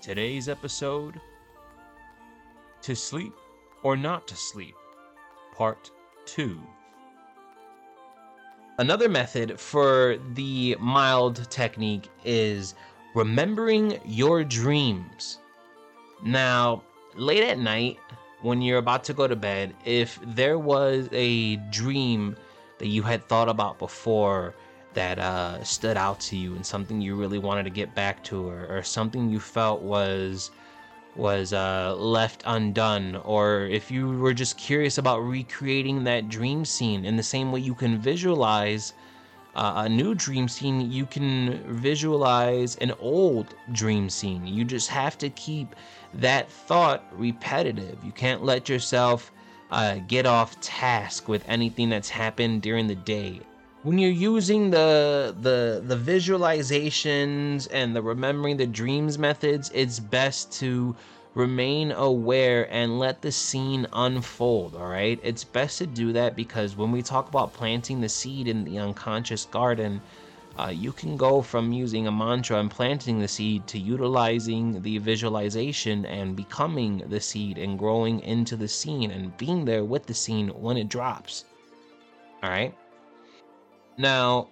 Today's episode To Sleep or Not to Sleep, Part 2. Another method for the mild technique is remembering your dreams. Now, late at night, when you're about to go to bed, if there was a dream that you had thought about before that uh, stood out to you and something you really wanted to get back to or, or something you felt was was uh, left undone? Or if you were just curious about recreating that dream scene in the same way you can visualize uh, a new dream scene you can visualize an old dream scene. You just have to keep that thought repetitive. You can't let yourself uh, get off task with anything that's happened during the day when you're using the the the visualizations and the remembering the dreams methods it's best to remain aware and let the scene unfold all right? It's best to do that because when we talk about planting the seed in the unconscious garden uh, you can go from using a mantra and planting the seed to utilizing the visualization and becoming the seed and growing into the scene and being there with the scene when it drops all right now,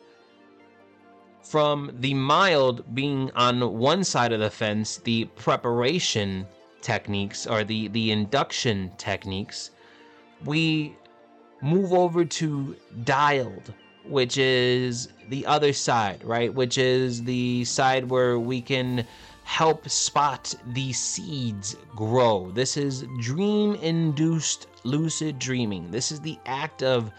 from the mild being on one side of the fence, the preparation techniques or the, the induction techniques, we move over to DILD, which is the other side, right? Which is the side where we can help spot the seeds grow. This is dream induced lucid dreaming. This is the act of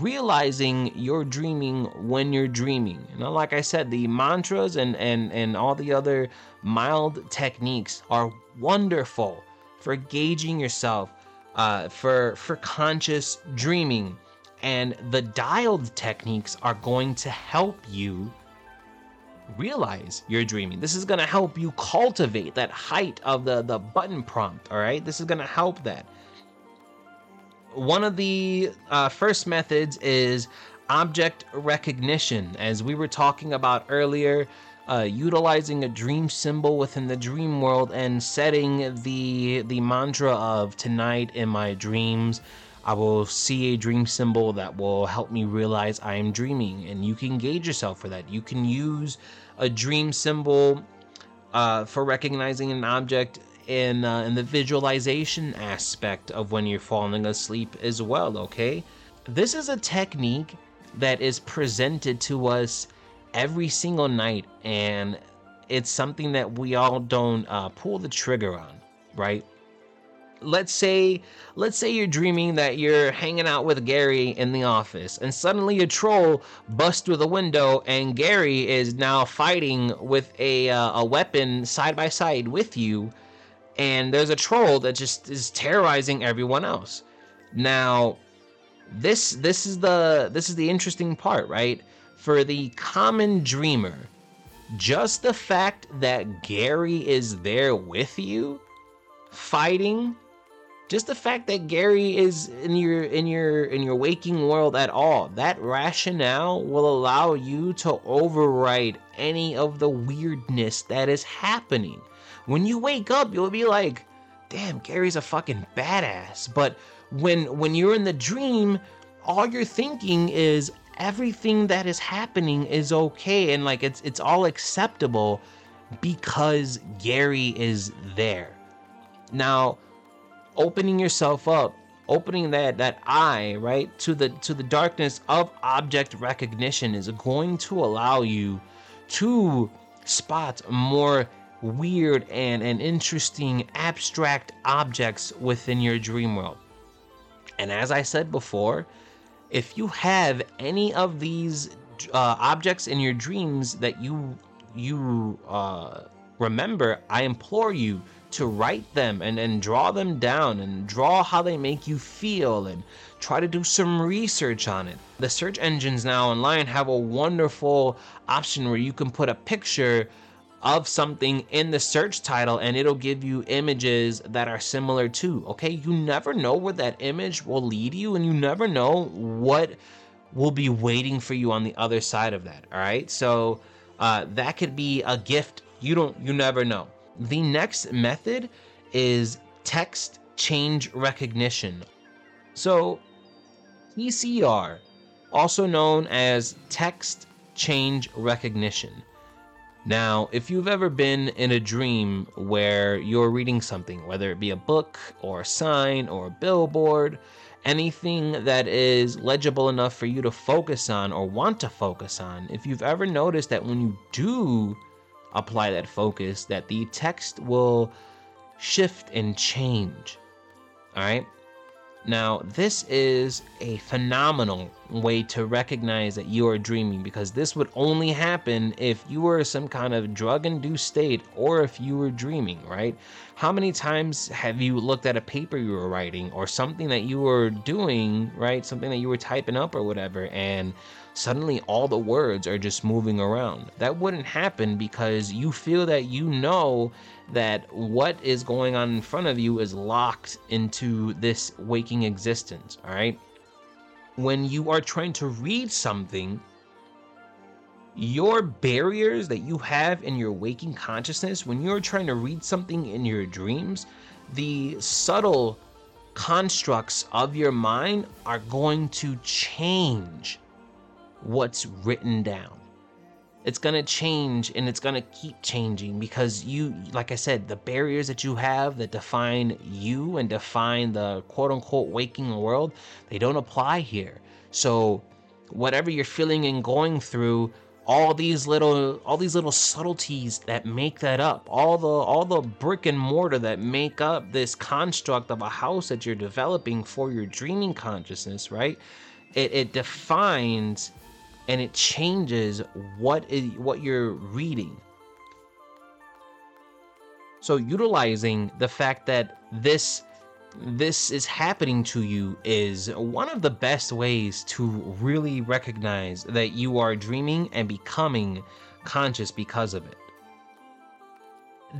realizing you're dreaming when you're dreaming. You know, like I said, the mantras and and and all the other mild techniques are wonderful for gauging yourself, uh, for for conscious dreaming, and the DILD techniques are going to help you realize you're dreaming. This is going to help you cultivate that height of the the button prompt. All right, this is going to help that one of the uh, first methods is object recognition. As we were talking about earlier, uh, utilizing a dream symbol within the dream world and setting the the mantra of tonight in my dreams I will see a dream symbol that will help me realize I am dreaming and you can gauge yourself for that you can use a dream symbol uh, for recognizing an object in uh, in the visualization aspect of when you're falling asleep as well okay? This is a technique that is presented to us every single night and it's something that we all don't uh, pull the trigger on right? Let's say let's say you're dreaming that you're hanging out with Gary in the office and suddenly a troll busts through the window and Gary is now fighting with a uh, a weapon side by side with you and there's a troll that just is terrorizing everyone else. Now, this this is the this is the interesting part, right? For the common dreamer, just the fact that Gary is there with you fighting just the fact that Gary is in your in your in your waking world at all that rationale will allow you to override any of the weirdness that is happening when you wake up, you'll be like, damn, Gary's a fucking badass. But when when you're in the dream, all you're thinking is everything that is happening is okay and like it's it's all acceptable because Gary is there. Now, opening yourself up, opening that that eye, right, to the to the darkness of object recognition is going to allow you to spot more weird and, and interesting abstract objects within your dream world. And as I said before, if you have any of these uh, objects in your dreams that you you uh, remember, I implore you to write them and, and draw them down and draw how they make you feel and try to do some research on it. The search engines now online have a wonderful option where you can put a picture of something in the search title and it'll give you images that are similar to. Okay, you never know where that image will lead you and you never know what will be waiting for you on the other side of that. All right, so uh, that could be a gift. You don't, you never know. the next method is text change recognition. So, TCR, also known as text change recognition. Now, if you've ever been in a dream where you're reading something, whether it be a book or a sign or a billboard, anything that is legible enough for you to focus on or want to focus on, if you've ever noticed that when you do apply that focus, that the text will shift and change. All right. Now, this is a phenomenal way to recognize that you are dreaming because this would only happen if you were some kind of drug induced state or if you were dreaming, right? How many times have you looked at a paper you were writing or something that you were doing, right? Something that you were typing up or whatever, and suddenly all the words are just moving around. That wouldn't happen because you feel that you know that what is going on in front of you is locked into this waking existence, all right? When you are trying to read something, your barriers that you have in your waking consciousness, when you're trying to read something in your dreams, the subtle constructs of your mind are going to change what's written down. It's going to change and it's going to keep changing because you, like I said, the barriers that you have that define you and define the quote unquote waking world, they don't apply here. So, whatever you're feeling and going through, all these little all these little subtleties that make that up all the all the brick and mortar that make up this construct of a house that you're developing for your dreaming consciousness right it, it defines and it changes what is what you're reading. So utilizing the fact that this this is happening to you is one of the best ways to really recognize that you are dreaming and becoming conscious because of it.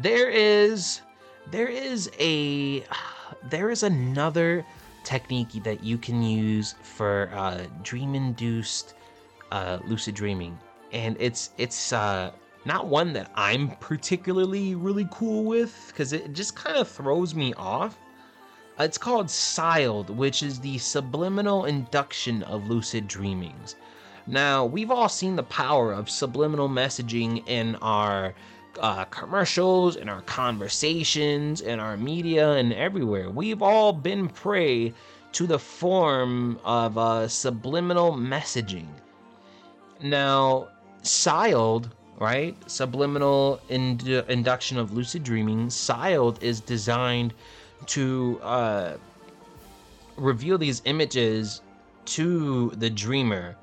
There is there is a there is another technique that you can use for uh, dream induced uh, lucid dreaming, and it's it's uh, not one that I'm particularly really cool with because it just kind of throws me off. It's called SILD, which is the subliminal induction of lucid dreamings. Now, we've all seen the power of subliminal messaging in our uh, commercials, in our conversations, in our media, and everywhere. We've all been prey to the form of uh, subliminal messaging. Now, SILD, right? Subliminal ind- induction of lucid dreaming. SILD is designed to uh, reveal these images to the dreamer.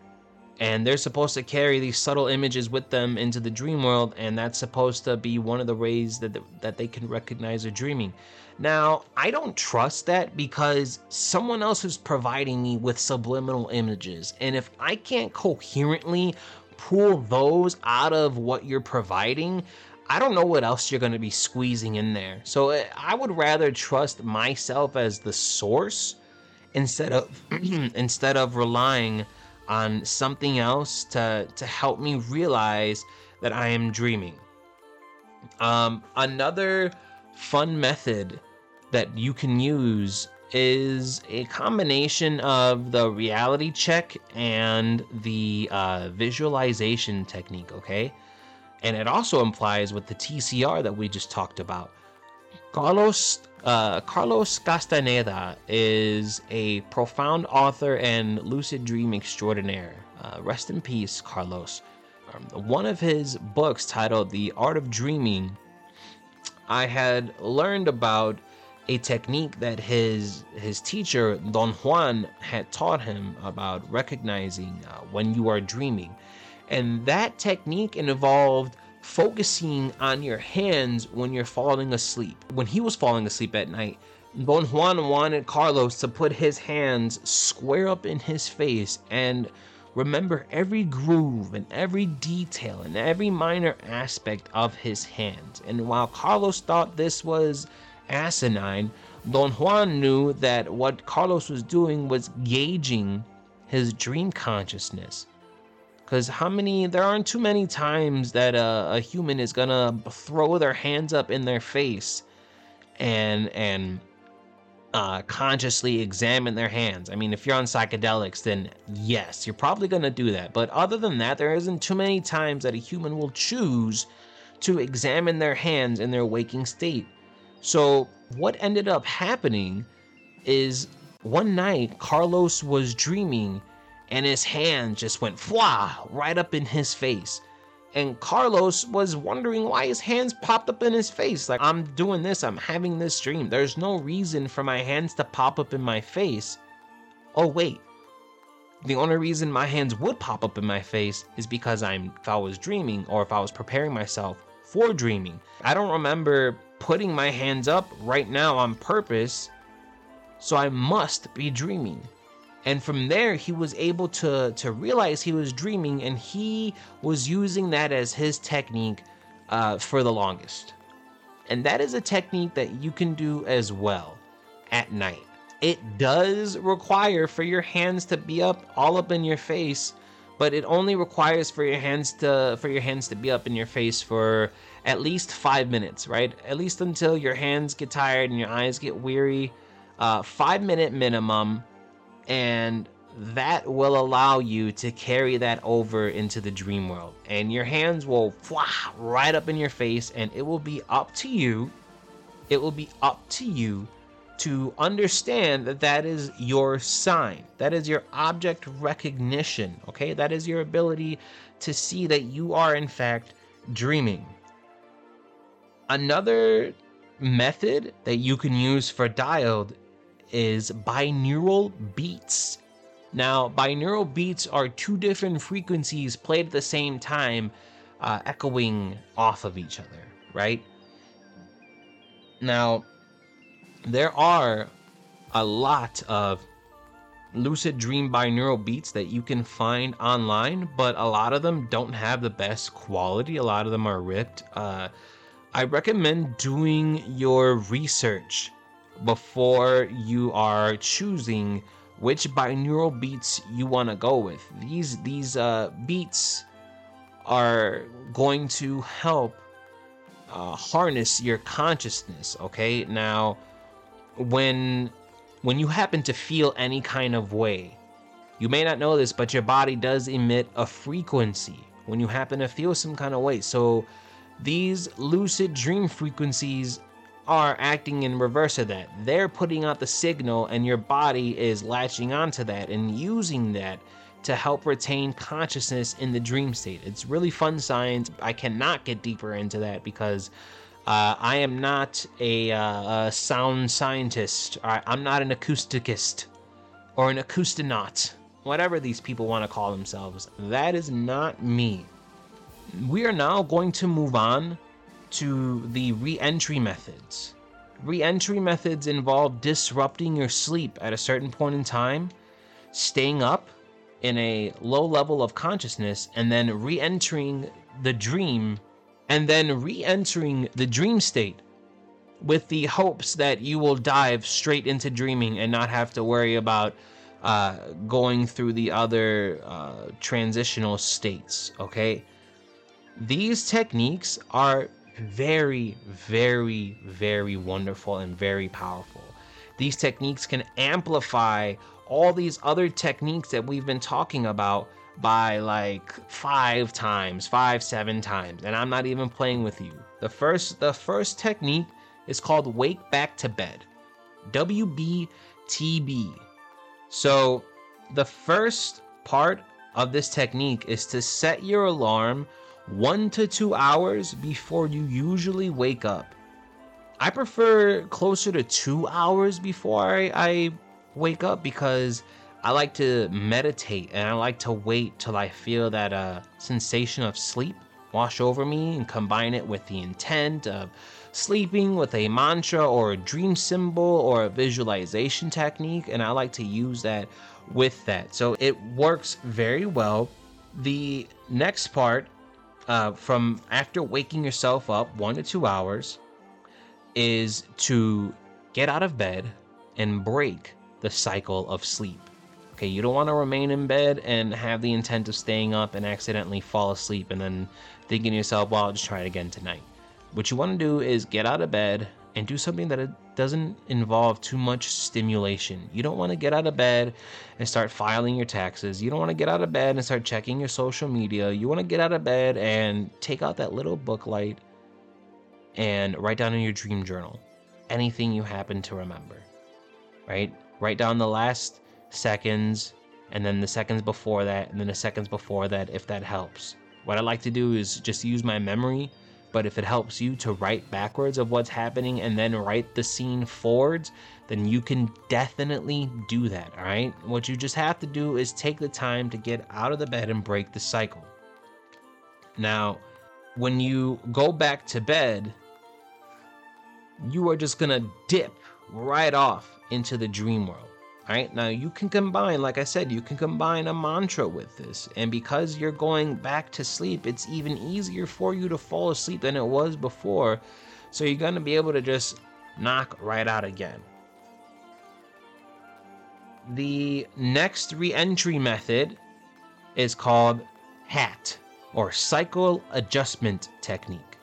And they're supposed to carry these subtle images with them into the dream world, and that's supposed to be one of the ways that the, that they can recognize a dreaming. Now, I don't trust that because someone else is providing me with subliminal images. And if I can't coherently pull those out of what you're providing, I don't know what else you're going to be squeezing in there. So eh, I would rather trust myself as the source instead of instead of relying on something else to to help me realize that I am dreaming. Um, another fun method that you can use is a combination of the reality check and the uh, visualization technique, okay? And it also implies with the TCR that we just talked about. Carlos uh, Carlos Castaneda is a profound author and lucid dream extraordinaire. Uh, rest in peace, Carlos. Um, one of his books titled The Art of Dreaming, I had learned about a technique that his his teacher Don Juan had taught him about recognizing uh, when you are dreaming, and that technique involved focusing on your hands when you're falling asleep. When he was falling asleep at night, Don Juan wanted Carlos to put his hands square up in his face and remember every groove and every detail and every minor aspect of his hands. And while Carlos thought this was asinine, Don Juan knew that what Carlos was doing was gauging his dream consciousness. Because how many, there aren't too many times that a, a human is gonna throw their hands up in their face and, and, uh, consciously examine their hands. I mean, if you're on psychedelics, then yes, you're probably going to do that. But other than that, there isn't too many times that a human will choose to examine their hands in their waking state. So, what ended up happening is one night Carlos was dreaming and his hand just went fwa right up in his face and Carlos was wondering why his hands popped up in his face. Like, I'm doing this, I'm having this dream. There's no reason for my hands to pop up in my face. Oh, wait. The only reason my hands would pop up in my face is because I'm if I was dreaming or if I was preparing myself for dreaming. I don't remember putting my hands up right now on purpose, so I must be dreaming and from there he was able to to realize he was dreaming and he was using that as his technique uh, for the longest. And that is a technique that you can do as well at night. It does require for your hands to be up all up in your face but it only requires for your hands to for your hands to be up in your face for at least five minutes right? At least until your hands get tired and your eyes get weary. Uh, five minute minimum and that will allow you to carry that over into the dream world. And your hands will fly right up in your face and it will be up to you it will be up to you to understand that that is your sign. That is your object recognition okay? That is your ability to see that you are in fact dreaming. Another method that you can use for DILD is binaural beats. Now, binaural beats are two different frequencies played at the same time, uh, echoing off of each other, right? Now, there are a lot of lucid dream binaural beats that you can find online, but a lot of them don't have the best quality. A lot of them are ripped. Uh, I recommend doing your research before you are choosing which binaural beats you want to go with. These these uh, beats are going to help uh, harness your consciousness. Okay, now when when you happen to feel any kind of way, you may not know this, but your body does emit a frequency when you happen to feel some kind of way. So these lucid dream frequencies are acting in reverse of that. They're putting out the signal, and your body is latching onto that and using that to help retain consciousness in the dream state. It's really fun science. I cannot get deeper into that because uh, I am not a, uh, a sound scientist. I'm not an acousticist or an acoustonaut, whatever these people want to call themselves. That is not me. We are now going to move on to the re-entry methods. Re-entry methods involve disrupting your sleep at a certain point in time, staying up in a low level of consciousness, and then re-entering the dream, and then re-entering the dream state with the hopes that you will dive straight into dreaming and not have to worry about uh, going through the other uh, transitional states. Okay, these techniques are very, very, very wonderful and very powerful. These techniques can amplify all these other techniques that we've been talking about by like five times, five, seven times. And I'm not even playing with you. The first the first technique is called wake back to bed. WBTB. So the first part of this technique is to set your alarm one to two hours before you usually wake up. I prefer closer to two hours before I, I wake up because I like to meditate and I like to wait till I feel that uh, sensation of sleep wash over me and combine it with the intent of sleeping with a mantra or a dream symbol or a visualization technique. And I like to use that with that. So it works very well. The next part uh, from after waking yourself up one to two hours is to get out of bed and break the cycle of sleep. Okay, you don't want to remain in bed and have the intent of staying up and accidentally fall asleep and then thinking to yourself, well, I'll just try it again tonight. What you want to do is get out of bed and do something that it doesn't involve too much stimulation. You don't want to get out of bed and start filing your taxes. You don't want to get out of bed and start checking your social media. You want to get out of bed and take out that little book light and write down in your dream journal anything you happen to remember. Right? Write down the last seconds and then the seconds before that and then the seconds before that if that helps. What I like to do is just use my memory, but if it helps you to write backwards of what's happening and then write the scene forwards, then you can definitely do that, all right? What you just have to do is take the time to get out of the bed and break the cycle. Now, when you go back to bed, you are just gonna dip right off into the dream world. All right, now you can combine, like I said, you can combine a mantra with this. And because you're going back to sleep, it's even easier for you to fall asleep than it was before. So you're going to be able to just knock right out again. The next re entry method is called HAT or Cycle Adjustment Technique.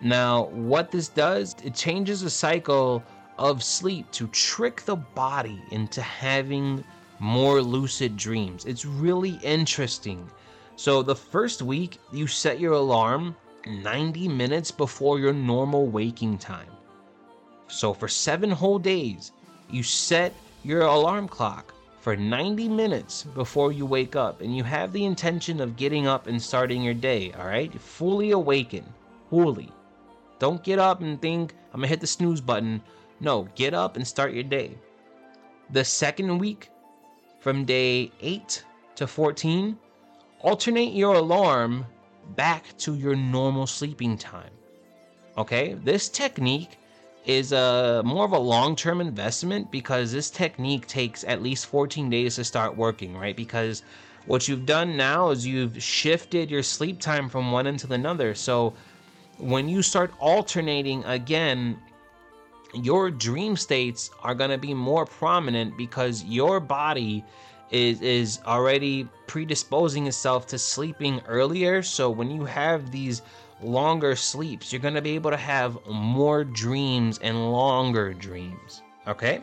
Now, what this does, it changes the cycle of sleep to trick the body into having more lucid dreams. It's really interesting. So, the first week, you set your alarm 90 minutes before your normal waking time. So, for seven whole days, you set your alarm clock for 90 minutes before you wake up, and you have the intention of getting up and starting your day, all right? Fully awaken, fully. Don't get up and think, I'm gonna hit the snooze button. No, get up and start your day. The second week, from day 8 to 14, alternate your alarm back to your normal sleeping time. Okay, this technique is a more of a long-term investment because this technique takes at least 14 days to start working, right? Because what you've done now is you've shifted your sleep time from one into another. So when you start alternating again your dream states are going to be more prominent because your body is is already predisposing itself to sleeping earlier. So when you have these longer sleeps you're going to be able to have more dreams and longer dreams okay?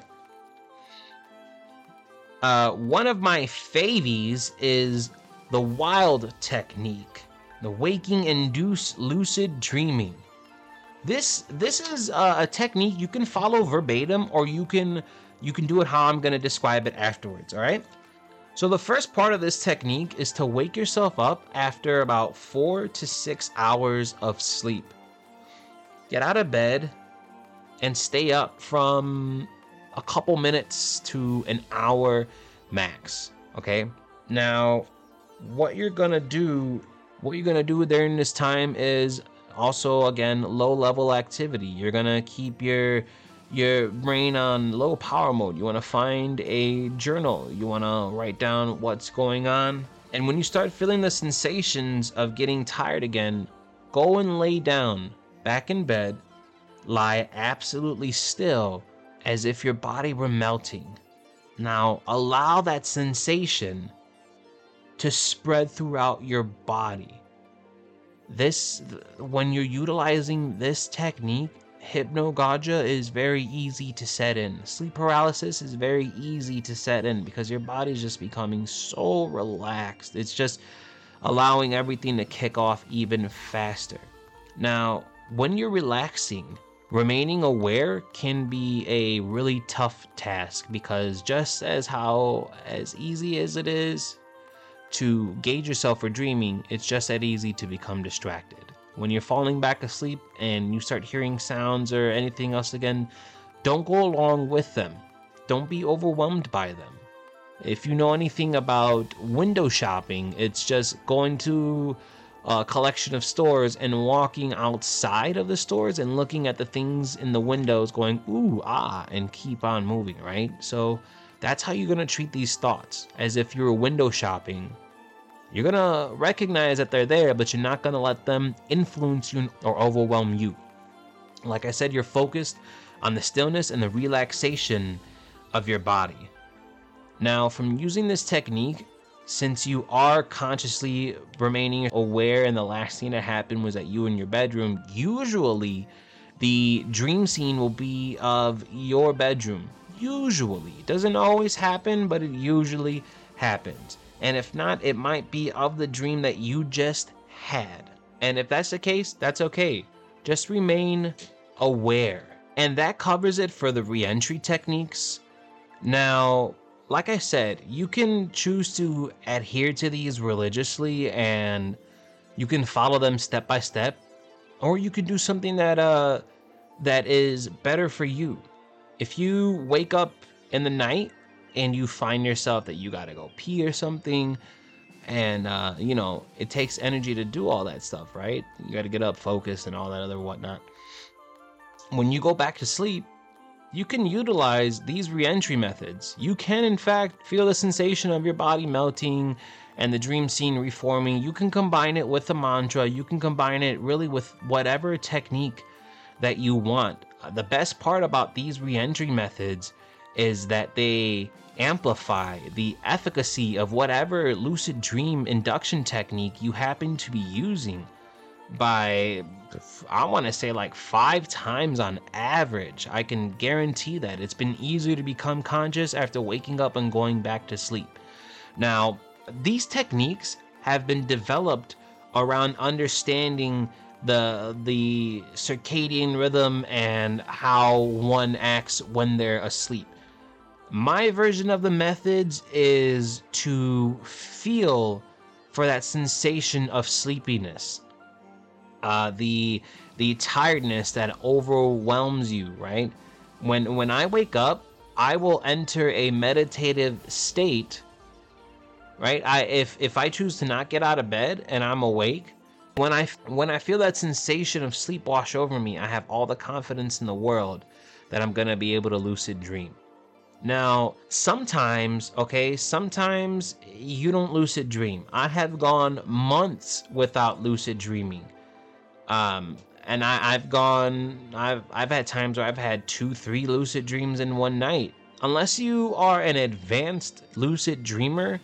Uh, one of my favies is the wild technique the waking induce lucid dreaming this this is a, a technique you can follow verbatim, or you can you can do it how I'm gonna describe it afterwards. All right. So the first part of this technique is to wake yourself up after about four to six hours of sleep. Get out of bed and stay up from a couple minutes to an hour max. Okay. Now, what you're gonna do, what you're gonna do during this time is also again low level activity. You're gonna keep your your brain on low power mode. You want to find a journal. You want to write down what's going on. And when you start feeling the sensations of getting tired again go and lay down back in bed. Lie absolutely still as if your body were melting. Now allow that sensation to spread throughout your body this when you're utilizing this technique hypnagogia is very easy to set in. Sleep paralysis is very easy to set in because your body's just becoming so relaxed. It's just allowing everything to kick off even faster. Now when you're relaxing remaining aware can be a really tough task because just as how as easy as it is to gauge yourself for dreaming, it's just that easy to become distracted. When you're falling back asleep and you start hearing sounds or anything else again, don't go along with them. Don't be overwhelmed by them. If you know anything about window shopping, it's just going to a collection of stores and walking outside of the stores and looking at the things in the windows, going, ooh, ah, and keep on moving, right? So that's how you're going to treat these thoughts as if you were window shopping you're gonna recognize that they're there, but you're not gonna let them influence you or overwhelm you. Like I said, you're focused on the stillness and the relaxation of your body. Now, from using this technique, since you are consciously remaining aware and the last thing that happened was that you in your bedroom, usually the dream scene will be of your bedroom. Usually. It doesn't always happen, but it usually happens. And if not, it might be of the dream that you just had. And if that's the case, that's okay. Just remain aware. And that covers it for the reentry techniques. Now, like I said, you can choose to adhere to these religiously and you can follow them step by step or you can do something that uh that is better for you. If you wake up in the night and you find yourself that you got to go pee or something and uh you know, it takes energy to do all that stuff, right? You got to get up, focus and all that other whatnot. When you go back to sleep, you can utilize these reentry methods. You can, in fact, feel the sensation of your body melting and the dream scene reforming. You can combine it with a mantra. You can combine it really with whatever technique that you want. The best part about these reentry methods is that they amplify the efficacy of whatever lucid dream induction technique you happen to be using by I want to say like five times on average. I can guarantee that it's been easier to become conscious after waking up and going back to sleep. Now, these techniques have been developed around understanding the the circadian rhythm and how one acts when they're asleep. My version of the methods is to feel for that sensation of sleepiness uh, the the tiredness that overwhelms you, right? When when I wake up, I will enter a meditative state, right? I if if I choose to not get out of bed and I'm awake, when I when I feel that sensation of sleep wash over me, I have all the confidence in the world that I'm going to be able to lucid dream. Now, sometimes, okay, sometimes you don't lucid dream. I have gone months without lucid dreaming. Um, and I, I've gone, I've, I've had times where I've had two, three lucid dreams in one night. Unless you are an advanced lucid dreamer,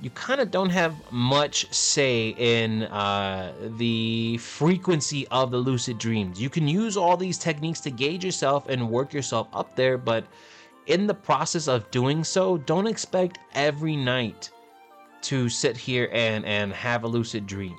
you kind of don't have much say in uh, the frequency of the lucid dreams. You can use all these techniques to gauge yourself and work yourself up there, but in the process of doing so, don't expect every night to sit here and, and have a lucid dream.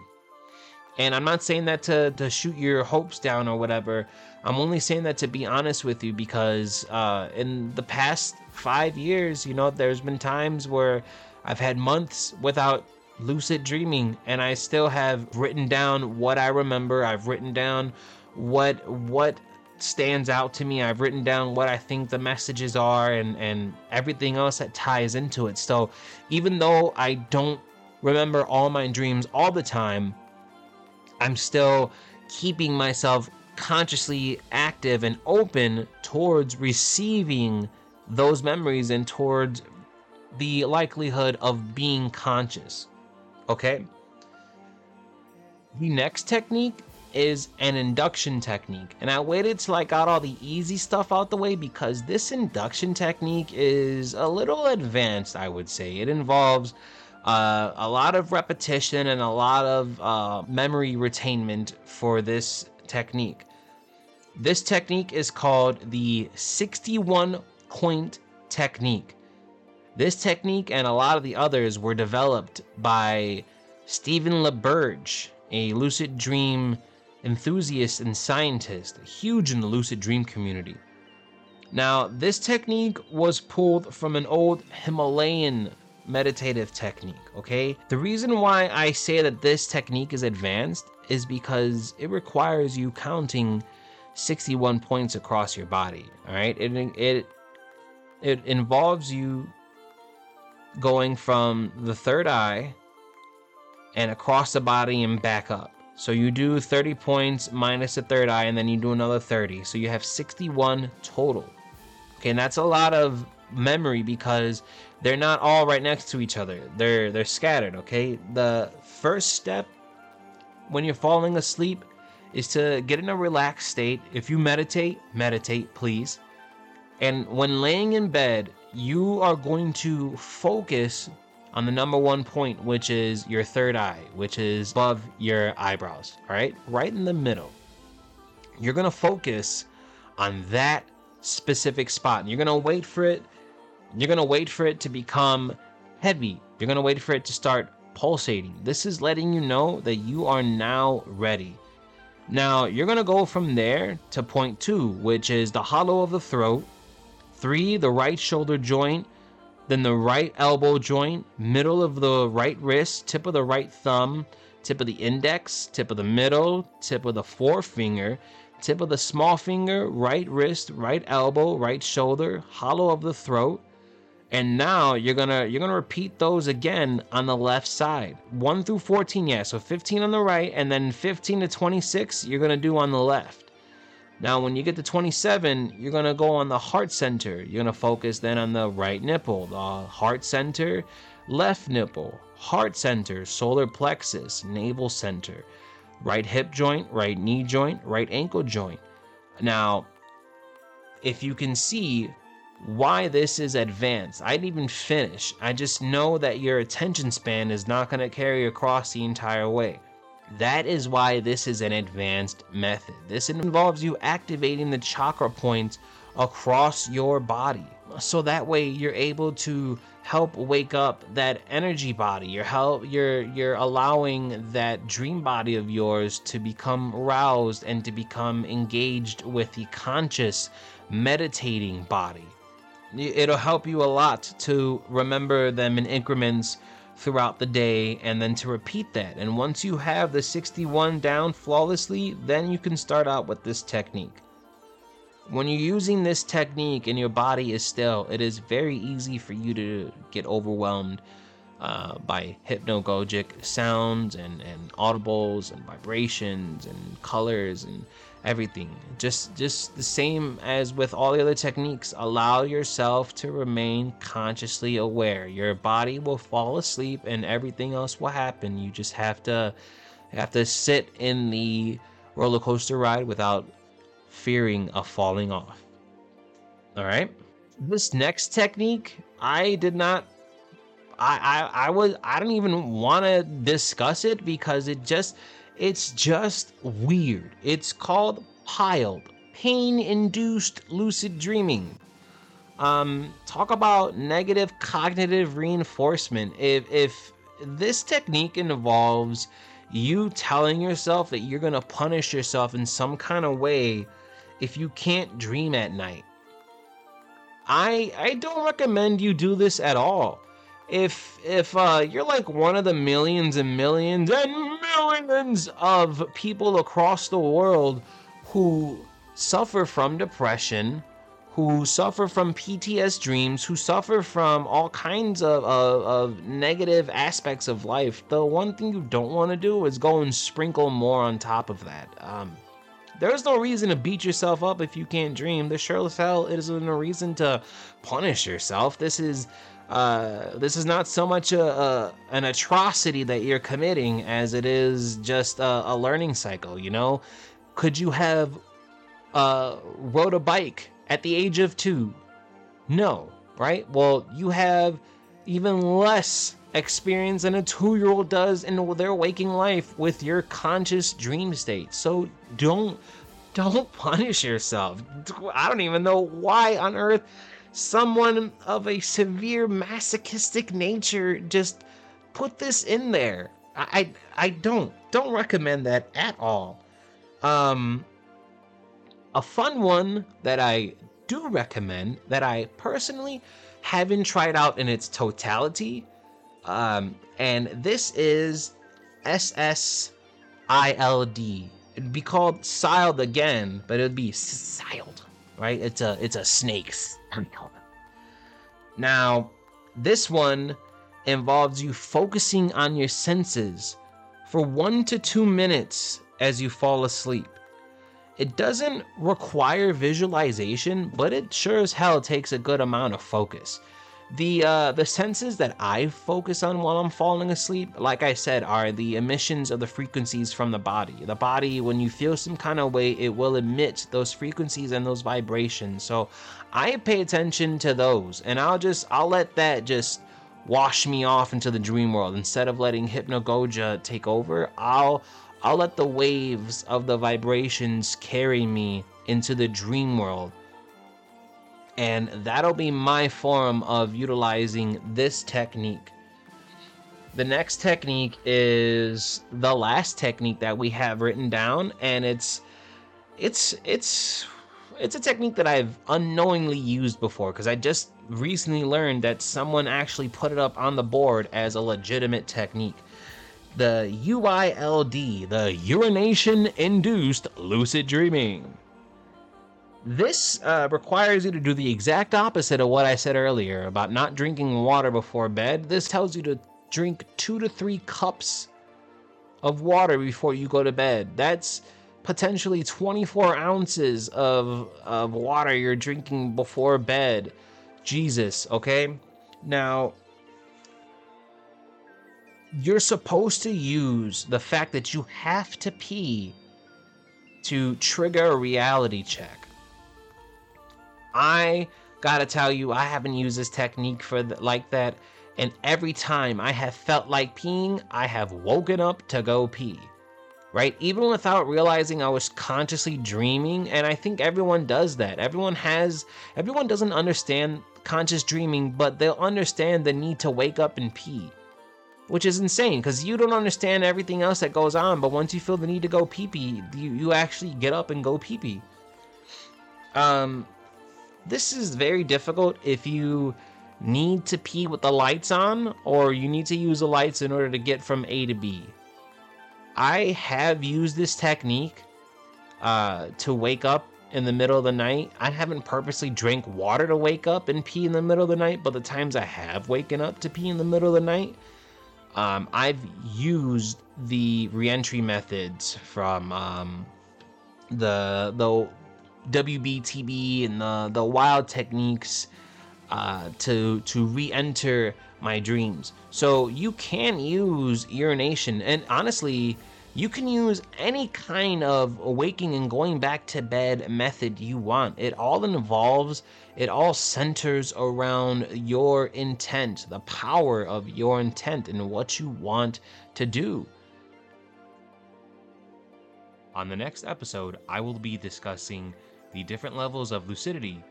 And I'm not saying that to, to shoot your hopes down or whatever. I'm only saying that to be honest with you because uh, in the past five years, you know, there's been times where I've had months without lucid dreaming and I still have written down what I remember. I've written down what what stands out to me. I've written down what I think the messages are and and everything else that ties into it. So even though I don't remember all my dreams all the time, I'm still keeping myself consciously active and open towards receiving those memories and towards the likelihood of being conscious. Okay? The next technique is an induction technique. And I waited till I got all the easy stuff out the way because this induction technique is a little advanced, I would say. It involves uh, a lot of repetition and a lot of uh, memory retainment for this technique. This technique is called the 61 point technique. This technique and a lot of the others were developed by Stephen LaBerge, a lucid dream enthusiast and scientist, huge in the lucid dream community. Now, this technique was pulled from an old Himalayan meditative technique, okay? The reason why I say that this technique is advanced is because it requires you counting 61 points across your body, all right? It it it involves you going from the third eye and across the body and back up. So you do 30 points minus the third eye and then you do another 30. So you have 61 total. Okay, and that's a lot of memory because they're not all right next to each other. They're they're scattered, okay? The first step when you're falling asleep is to get in a relaxed state. If you meditate, meditate, please. And when laying in bed, you are going to focus on the number one point, which is your third eye, which is above your eyebrows, all right? Right in the middle. You're gonna focus on that specific spot. And you're gonna wait for it, you're gonna wait for it to become heavy. You're gonna wait for it to start pulsating. This is letting you know that you are now ready. Now, you're gonna go from there to point two, which is the hollow of the throat, three, the right shoulder joint, then the right elbow joint, middle of the right wrist, tip of the right thumb, tip of the index, tip of the middle, tip of the forefinger, tip of the small finger, right wrist, right elbow, right shoulder, hollow of the throat. And now you're gonna you're gonna repeat those again on the left side. 1 through 14, yeah. So 15 on the right, and then 15 to 26, you're gonna do on the left. Now, when you get to 27, you're going to go on the heart center. You're going to focus then on the right nipple, the heart center, left nipple, heart center, solar plexus, navel center, right hip joint, right knee joint, right ankle joint. Now, if you can see why this is advanced, I didn't even finish. I just know that your attention span is not going to carry across the entire way. That is why this is an advanced method. This involves you activating the chakra points across your body. So that way you're able to help wake up that energy body. You're help you're you're allowing that dream body of yours to become roused and to become engaged with the conscious meditating body. It'll help you a lot to remember them in increments throughout the day and then to repeat that. And once you have the 61 down flawlessly, then you can start out with this technique. When you're using this technique and your body is still, it is very easy for you to get overwhelmed uh, by hypnagogic sounds and, and audibles and vibrations and colors and everything. Just just the same as with all the other techniques. Allow yourself to remain consciously aware. Your body will fall asleep and everything else will happen. You just have to have to sit in the roller coaster ride without fearing of falling off. All right? This next technique, I did not I I, I was I don't even want to discuss it because it just it's just weird. It's called PILD, pain induced lucid dreaming. Um, talk about negative cognitive reinforcement. If, if this technique involves you telling yourself that you're going to punish yourself in some kind of way if you can't dream at night. I I don't recommend you do this at all if if uh, you're like one of the millions and millions and millions of people across the world who suffer from depression, who suffer from PTS dreams, who suffer from all kinds of, of, of negative aspects of life, the one thing you don't want to do is go and sprinkle more on top of that. Um, there's no reason to beat yourself up if you can't dream. There sure as hell isn't a reason to punish yourself. This is uh, this is not so much a, a, an atrocity that you're committing as it is just a, a learning cycle. You know, could you have uh, rode a bike at the age of two? No, right? Well, you have even less experience than a two-year-old does in their waking life with your conscious dream state. So don't don't punish yourself. I don't even know why on earth someone of a severe masochistic nature just put this in there. I I, I don't don't recommend that at all. Um a fun one that I do recommend that I personally haven't tried out in its totality. Um, and this is SSILD. It'd be called Siled again, but it'd be Siled, right? It's a it's a snake's now, this one involves you focusing on your senses for one to two minutes as you fall asleep. It doesn't require visualization, but it sure as hell takes a good amount of focus. The uh, the senses that I focus on while I'm falling asleep, like I said, are the emissions of the frequencies from the body. The body, when you feel some kind of way, it will emit those frequencies and those vibrations. So I pay attention to those, and I'll just I'll let that just wash me off into the dream world instead of letting hypnagogia take over. I'll I'll let the waves of the vibrations carry me into the dream world and that'll be my form of utilizing this technique. The next technique is the last technique that we have written down, and it's it's it's it's a technique that I've unknowingly used before because I just recently learned that someone actually put it up on the board as a legitimate technique. The UILD, the urination induced lucid dreaming. This uh, requires you to do the exact opposite of what I said earlier about not drinking water before bed. This tells you to drink two to three cups of water before you go to bed. That's potentially 24 ounces of, of water you're drinking before bed. Jesus, okay? Now, you're supposed to use the fact that you have to pee to trigger a reality check. I gotta tell you, I haven't used this technique for the, like that, and every time I have felt like peeing, I have woken up to go pee. Right? Even without realizing I was consciously dreaming, and I think everyone does that. Everyone has, everyone doesn't understand conscious dreaming, but they'll understand the need to wake up and pee. Which is insane because you don't understand everything else that goes on, but once you feel the need to go pee pee, you, you actually get up and go pee pee. Um, this is very difficult if you need to pee with the lights on or you need to use the lights in order to get from A to B. I have used this technique uh, to wake up in the middle of the night. I haven't purposely drank water to wake up and pee in the middle of the night, but the times I have waken up to pee in the middle of the night, um, I've used the reentry methods from um, the the WBTB and the the WILD techniques uh, to to re-enter my dreams. So you can use urination, and honestly, you can use any kind of waking and going back to bed method you want. It all involves, it all centers around your intent, the power of your intent, and what you want to do. On the next episode, I will be discussing the different levels of lucidity,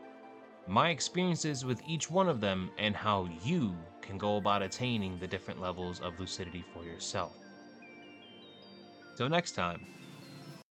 my experiences with each one of them, and how you can go about attaining the different levels of lucidity for yourself. Till next time.